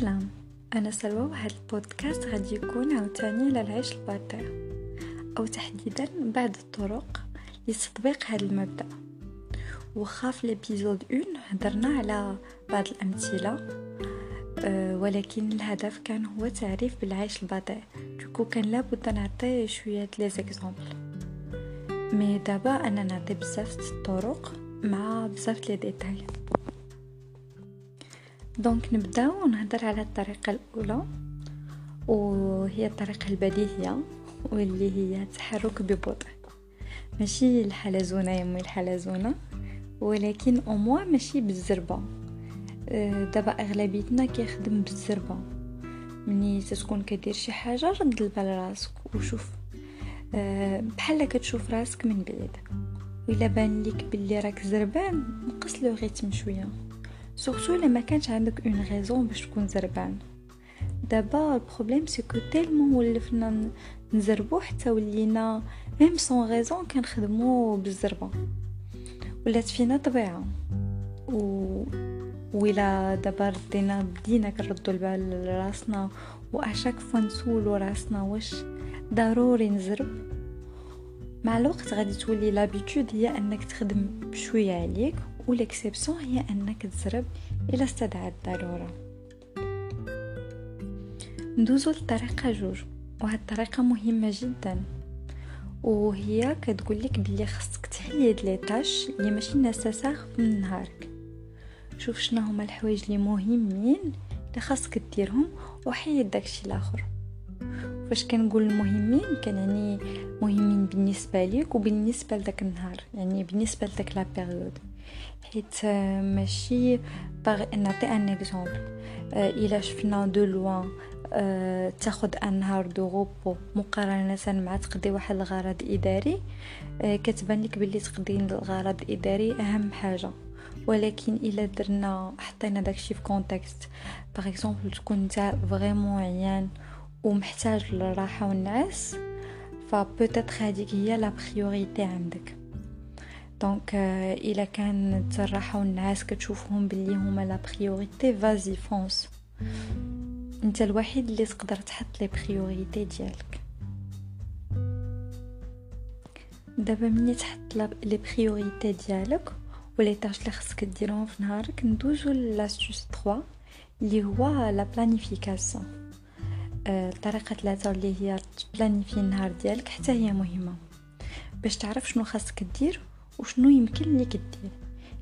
سلام. أنا سلوى وهذا البودكاست غادي يكون عاوتاني على العيش البطيء أو تحديدا بعض الطرق لتطبيق هذا المبدأ. وخا في ال épisode un هدرنا على بعض الأمثلة أه ولكن الهدف كان هو تعريف بالعيش البطيء du coup كان لابد نعطي شوية les exemples mais دابا أنا نعطي بزاف الطرق مع بزاف les détails donc نبداو نهضر على الطريقة الأولى وهي الطريقة البديهية واللي هي التحرك ببطء. ماشي الحلزونة يمي الحلزونة ولكن أموا ماشي بالزربة. أه، دابا أغلبيتنا كيخدم بالزربة. مني تكون كدير شي حاجة رد البال راسك وشوف. أه، بحال كتشوف راسك من بعيد. وإلا بان ليك بلي راك زربان نقص le rythme شوية. surtout الا ما كانش عندك une raison باش تكون زربان دابا ال problème c'est que tellement ولفنا نزربو حتى ولينا même sans raison كنخدمو بالزربه ولات فينا طبيعه و ولا دابا ردينا بدينا كنردو البال لراسنا و à chaque fois نسولو راسنا واش ضروري نزرب مع الوقت غادي تولي l'habitude هي انك تخدم بشويه عليك و l'exception هي أنك تزرب إلى استدعى الضرورة. ندوزو للطريقه جوج وهاد الطريقة مهمة جدا. وهي كتقول لك بلي خصك تحيد les tâches اللي ماشي nécessaires من نهارك. شوف شنو هما الحوايج اللي مهمين اللي خاصك ديرهم وحيد داكشي الآخر. فاش كنقول المهمين كنعني مهمين بالنسبة ليك وبالنسبة لداك النهار يعني بالنسبة لداك la période. حيت ماشي باغ نعطي un exemple إلا شفنا de loin أه تاخد un نهار de repos مقارنة مع تقضي واحد الغرض إداري. أه كتبان لك بلي تقضي الغرض الاداري أهم حاجة. ولكن إلا درنا حطينا داكشي في contexte par exemple تكون نتا vraiment عيان ومحتاج للراحة والنعاس ف peut-être هذيك هي la priorité عندك. Donc الا كانت الراحه والنعاس كتشوفهم باللي هما la priorité vas-y fonce انت الوحيد اللي تقدر تحط les priorités ديالك دابا ملي تحط les priorités ديالك و les tâches اللي خصك ديرهم في نهارك ندوزو l'astuce 3 اللي هو la planification الطريقة ثلاثة اللي هي ت planifier النهار ديالك حتى هي مهمه باش تعرف شنو خاصك دير وشنو يمكن ليك دير؟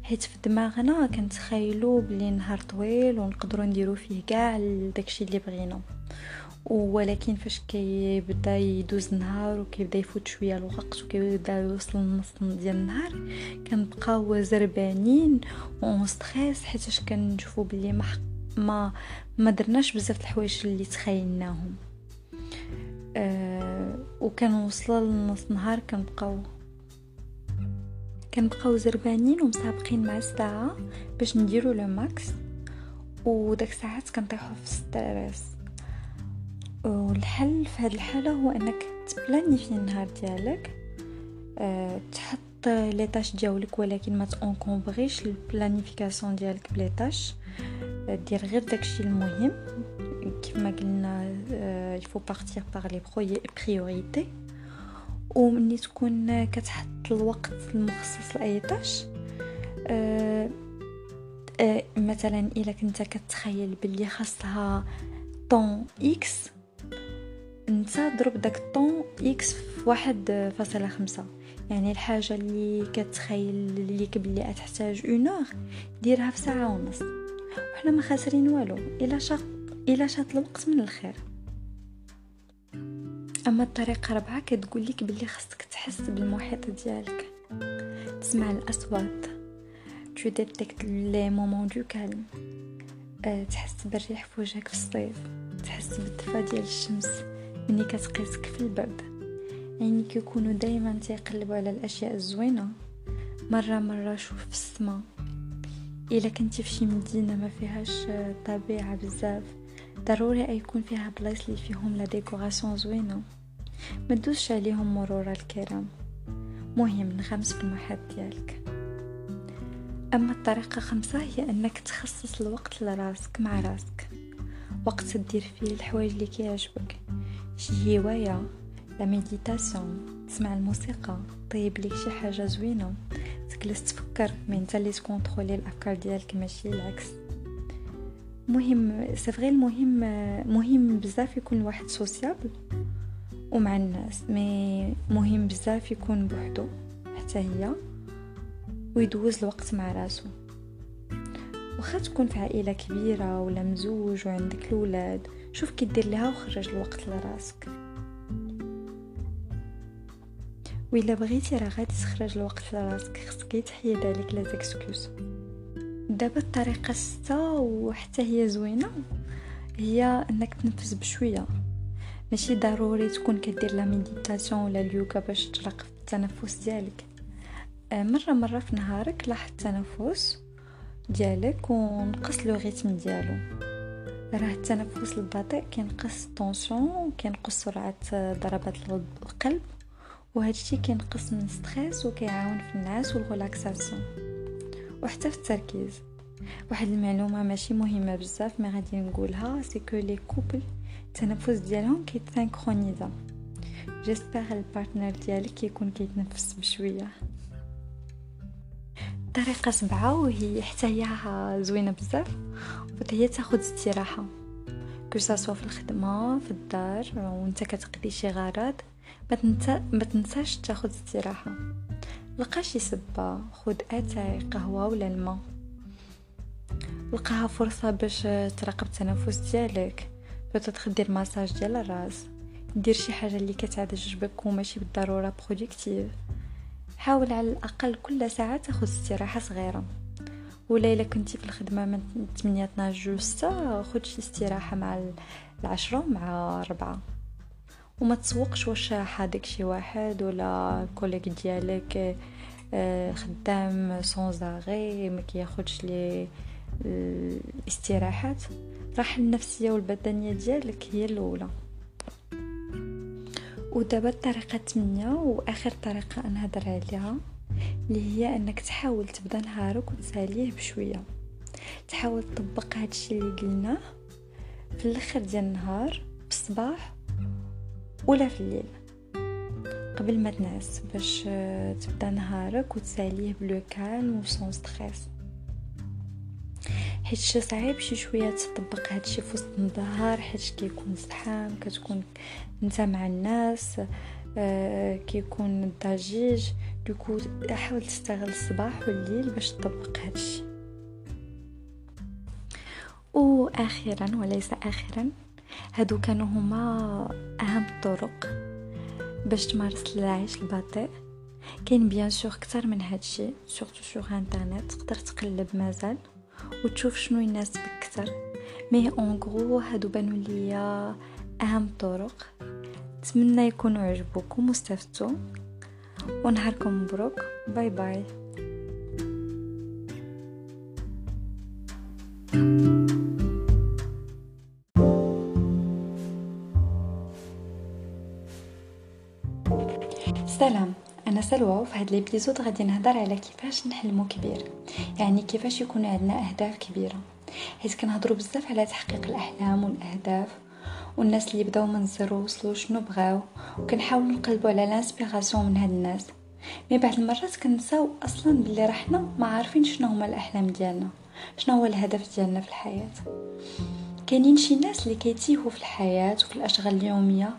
حيت في دماغنا كنتخيلوا بلي نهار طويل ونقدروا نديرو فيه كاع داكشي اللي بغينا. ولكن فاش كيبدا يدوز النهار وكيبدا يفوت شوية الوقت وكيبدا يوصل النص ديال النهار كنبقاو زربانين en stress حيت كنشوفوا بلي ما ما ما درناش بزاف الحوايج اللي تخيلناهم. أه وكنوصلوا لنص نهار كنبقاو كنبقاو زربانين ومسابقين مع الساعة باش نديرو le max. وداك الساعات كنطيحو في stress والحل في هذه الحالة هو انك ت planifier النهار ديالك. أه تحط les tâches ديالك ولكن ما ت encombrer ش ال planification ديالك ب les tâches. دير غير داكشي المهم. كيف ما قلنا il faut partir par les priorités ومني تكون كتحط الوقت المخصص لأي tâche أه أه مثلا إلا كنت كتخيل بلي خاصها temps x انت ضرب داك ال temps x في واحد فاصلة خمسة. يعني الحاجة اللي كتخيل ليك بلي تحتاج une heure ديرها في ساعة ونص. وحنا ما خاسرين والو إلا شاط إلا شاط الوقت من الخير. أما الطريقة رابعه كتقول لك بلي خاصك تحس بالمحيط ديالك. تسمع الأصوات. Tu détectes les moments de calme تحس بالريح في وجهك في الصيف. تحس بالدفا ديال الشمس ملي كتقيسك في البرد. عينيك يكونوا دايما تيقلبوا على الأشياء الزوينة. مرة مرة شوف في السماء. إلا كنتي في شي مدينة ما فيهاش طبيعة بزاف ضروري يكون فيها بلايص اللي فيهم la décoration زوينة. ما تدوسش عليهم مرور الكرام. مهم نغمس في المحيط ديالك. أما الطريقة خمسة هي أنك تخصص الوقت لراسك مع راسك. وقت تدير فيه الحوايج اللي كيعجبك. شي هواية la méditation تسمع الموسيقى طيب ليك شي حاجة زوينة. تجلس تفكر mais انت اللي ت contrôler الأفكار ديالك ماشي العكس. مهم c'est vrai المهم مهم بزاف يكون الواحد sociable. ومع الناس mais مهم بزاف يكون بوحدو حتى هي ويدوز الوقت مع راسو. واخا تكون في عائلة كبيرة ولا مزوج وعندك الاولاد شوف كي دير لها وخرج الوقت لراسك. وإلا بغيتي راه غادي تخرج الوقت لراسك خصك تحيد عليك les excuses دابا الطريقة السته وحتى هي زوينة هي إنك تنفس بشوية. ماشي ضروري تكون كدير la méditation ولا اليوغا باش تراقب التنفس ديالك. آه، مرة مرة في نهارك لاحظ التنفس ديالك ونقص le rythme ديالو. راه التنفس البطيء كينقص ال tension كينقص سرعة ضربات القلب. وهذا الشيء كينقص من stress وكيعاون في النعاس وال relaxation وحتى في التركيز. واحد المعلومة ماشي مهمة بزاف mais غادي نقولها c'est que les couples التنفس ديالهم كيت synchroniser j'espère ال partenaire ديالك كيكون كيتنفس بشوية. طريقة سبعة وهي حتى هي زوينة بزاف وهي تاخد استراحة. كو في الخدمة في الدار وانت كتقضي شي غرض ما تنساش تاخد استراحة. لقى شي سبة خد أتاي قهوة ولا الماء. لقاها فرصة باش تراقب التنفس ديالك. بتدخل دير ماساج ديال الراس دير شي حاجة اللي كتعجبك وماشي بالضرورة productif حاول على الأقل كل ساعة تاخذ استراحة صغيرة. ولا إلا كنتي في الخدمة من 8 12 6 خذ شي استراحة مع العشرة مع ربعة. وما تسوقش واش حادك شي واحد ولا كوليك ديالك آه، خدام سون زاغي ما كياخدش لي الاستراحات راح النفسية والبدنية ديالك هي الأولى. ودابا الطريقة الثمانية وآخر طريقة نهضر عليها اللي هي أنك تحاول تبدأ نهارك وتساليه بشوية. تحاول تطبق هادشي اللي قلناه في الآخر ديال النهار بالصباح ولا في الليل. قبل ما تنعس باش تبدأ نهارك وتساليه plus calme و sans stress حيت صعيب شي شوية تطبق هادشي في وسط النهار حيت كيكون زحام كتكون انت مع الناس آه كيكون الضجيج. donc حاول تستغل الصباح والليل باش تطبق هادشي وأخيرا وليس اخرا هادو كانوا هما أهم الطرق باش تمارس العيش البطيء كاين bien sûr أكثر من هادشي surtout sur internet تقدر تقلب مازال. وتشوف شنو يناسبك أكثر mais en gros هادو بانوا ليا أهم طرق. نتمنى يكونوا عجبوكم واستفدتوا. ونهاركم مبروك. bye bye. سلام. أنا سلوى وفي هاد l'épisode غادي نهضر على كيفاش نحلمو كبير. يعني كيفاش يكون عندنا أهداف كبيرة. حيت كنهضروا بزاف على تحقيق الأحلام والأهداف والناس اللي بداو من ال zéro وصلوا شنو بغاو وكنحاولوا نقلبوا على l'inspiration من هاد الناس. mais بعض المرات كنساو أصلا بلي راحنا ما عارفين شنو هما الأحلام ديالنا شنو هو الهدف ديالنا في الحياة. كاينين شي ناس اللي كيتيهوا في الحياة وفي الأشغال اليومية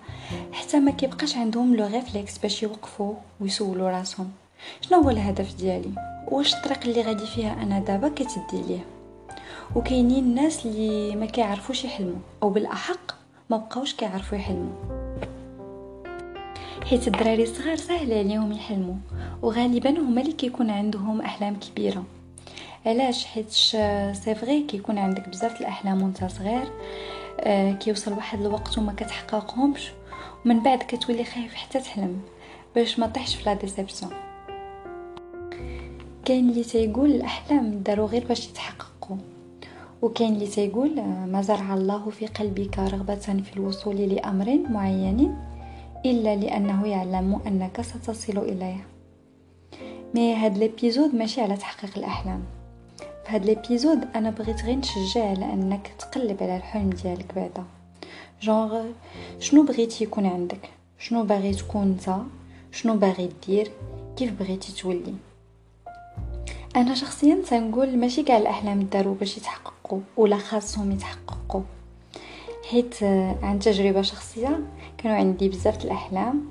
حتى ما كيبقاش عندهم le réflexe باش يوقفوا ويسولوا راسهم. شنو هو الهدف ديالي؟ واش الطريق اللي غادي فيها أنا دابا كتدي ليه؟ وكاينين ناس اللي ما كيعرفوش يحلموا أو بالأحرى ما بقاوش كيعرفوا يحلموا. حيت الدراري الصغار سهل عليهم يحلموا وغالبا هما اللي كيكون عندهم أحلام كبيرة. علاش؟ حيت c'est vrai كيكون عندك بزاف الأحلام وانت صغير آه كيوصل واحد الوقت وما كتحققهمش ومن بعد كتولي خايف حتى تحلم باش ما طيحش في la déception. كاين اللي تيقول الأحلام داروا غير باش يتحققوا وكاين اللي تيقول ما زرع الله في قلبك رغبة في الوصول لأمر معين إلا لأنه يعلم أنك ستصل إليه. mais هاد l'épisode ماشي على تحقيق الأحلام. في هاد l'épisode أنا بغيت غير نشجع على انك تقلب على الحلم ديالك بعدا. جونغ شنو بغيتي يكون عندك؟ شنو باغي تكون انت؟ شنو باغي دير؟ كيف بغيتي تولي؟ أنا شخصيا تنقول ماشي كاع الأحلام داروا باش يتحققوا ولا خاصهم يتحققوا. حيت عن تجربة شخصية كانوا عندي بزاف الأحلام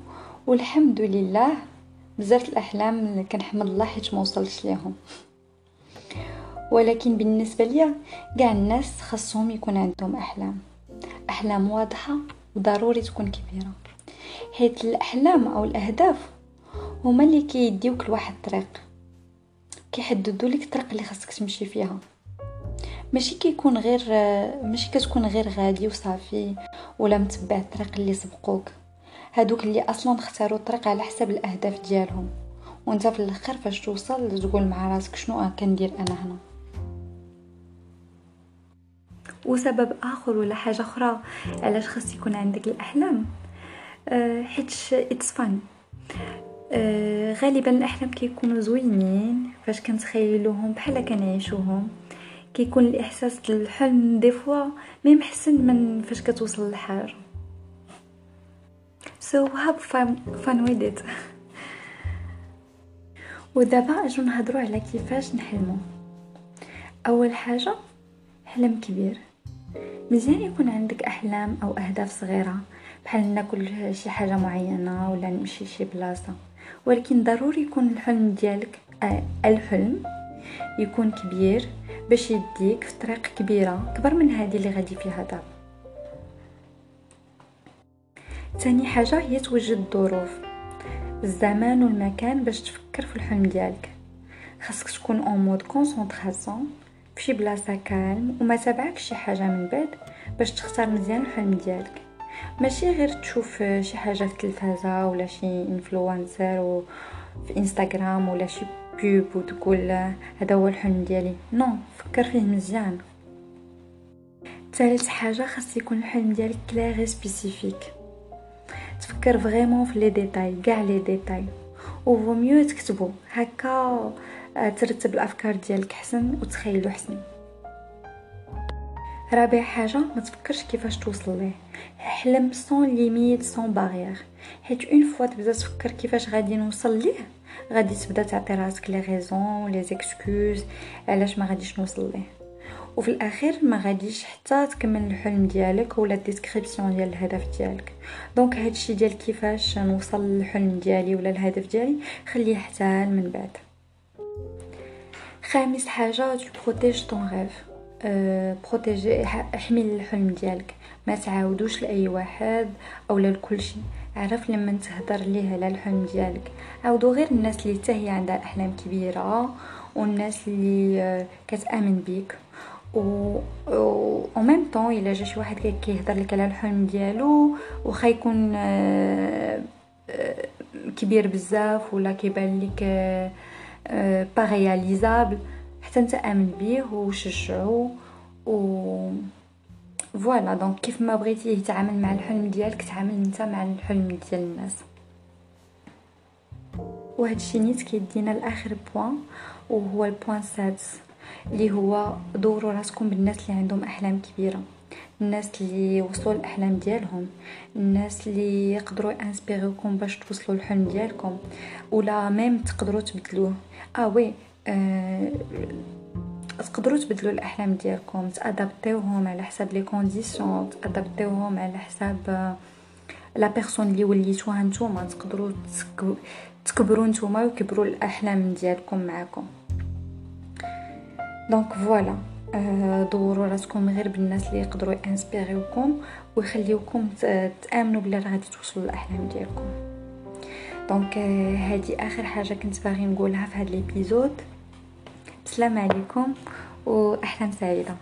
والحمد لله بزاف الأحلام كنحمد الله حيت ما وصلتش ليهم. ولكن بالنسبة ليا كاع الناس خاصهم يكون عندهم أحلام. أحلام واضحة وضروري تكون كبيرة. حيت الأحلام أو الأهداف هما اللي كيديوك لواحد الطريق. كيحددوا لك الطريق اللي خاصك تمشي فيها. ماشي كيكون غير ماشي كتكون غير غادي وصافي ولا متبع الطريق اللي سبقوك. هادوك اللي أصلا اختاروا الطريق على حسب الأهداف ديالهم. وانت في الآخر فاش توصل تقول مع راسك شنو كندير أنا هنا. وسبب آخر ولا حاجة أخرى علاش خاص يكون عندك الأحلام؟ أه حيت it's fun أه غالبا الأحلام كيكونوا زوينين فاش كنتخيلوهم بحال كنعيشوهم كيكون الإحساس الحلم des fois même حسن من فاش كتوصل للحاجه so have fun, fun with it. ودابا اجو نهضروا على كيفاش نحلمو. أول حاجة حلم كبير. مزيان يكون عندك أحلام أو أهداف صغيرة؟ بحال ناكل شي حاجة معينة ولا نمشي شي بلاصة. ولكن ضروري يكون الحلم ديالك آه الحلم يكون كبير باش يديك في طريق كبيرة كبر من هذه اللي غادي فيها دابا ثاني حاجة هي توجد الظروف. الزمان والمكان باش تفكر في الحلم ديالك. خاصك تكون en mode concentration فشي بلاصه calme وما تابعك شي حاجة من بعد باش تختار مزيان الحلم ديالك. ماشي غير تشوف شي حاجة في التلفازه ولا شي influenceur في انستغرام ولا شي بوب وتقول هذا هو الحلم ديالي. non فكر فيه مزيان. ثالث حاجة خاص يكون الحلم ديالك clair spécifique تفكر vraiment في les détails كاع les détails. و mieux تكتبو. هكا ترتب الأفكار ديالك حسن وتخيلو حسن. رابع حاجة ما تفكرش كيفاش توصل ليه. حلم sans limites sans barrières حيت une fois تبدا تفكر كيفاش غادي نوصل ليه غادي تبدا تعطي راسك les raisons les excuses علاش ما غاديش نوصل ليه. وفي الأخير ما غاديش حتى تكمل الحلم ديالك ولا ال description ديال الهدف ديالك. donc هادشي ديال كيفاش نوصل للحلم ديالي ولا الهدف ديالي خليه حتى من بعد. خامس حاجة tu protèges ton rêve protéger احمي الحلم ديالك. ما تعاودوش لأي واحد أو لكلشي. عرف لمن تهدر ليه على الحلم ديالك. عاودو غير الناس اللي حتى هي عندها أحلام كبيرة والناس اللي كتآمن بيك. و au même temps إلا جا شي واحد كيهضر لك على الحلم ديالو واخا يكون كبير بزاف ولا كيبان لك pas réalisable حتى انت امن بيه وشجعو و voilà donc كيف ما بغيتي يتعامل مع الحلم ديالك تعامل انت مع الحلم ديال الناس وهذا الشيء نيت كيدينا لاخر point وهو ال point السادس اللي هو دوروا راسكم بالناس اللي عندهم احلام كبيره الناس اللي وصلوا الأحلام ديالهم الناس اللي يقدروا inspirer وكم باش توصلوا الحلم ديالكم ولا même تقدروا تبدلوه. آه oui آه تقدروا تبدلوا الأحلام ديالكم تأدابتيوهم على حساب les conditions تأدابتيوهم على حساب la personne اللي وليتوها نتوما. تقدروا تكبروا نتوما ويكبروا الأحلام ديالكم معاكم. donc voilà دوروا راسكم غير بالناس اللي يقدروا inspire يوكم ويخليوكم تآمنوا بلي راه غادي توصلوا للأحلام ديالكم. donc هذه آخر حاجة كنت باغي نقولها في هذا ال épisode. السلام عليكم واحلام سعيدة.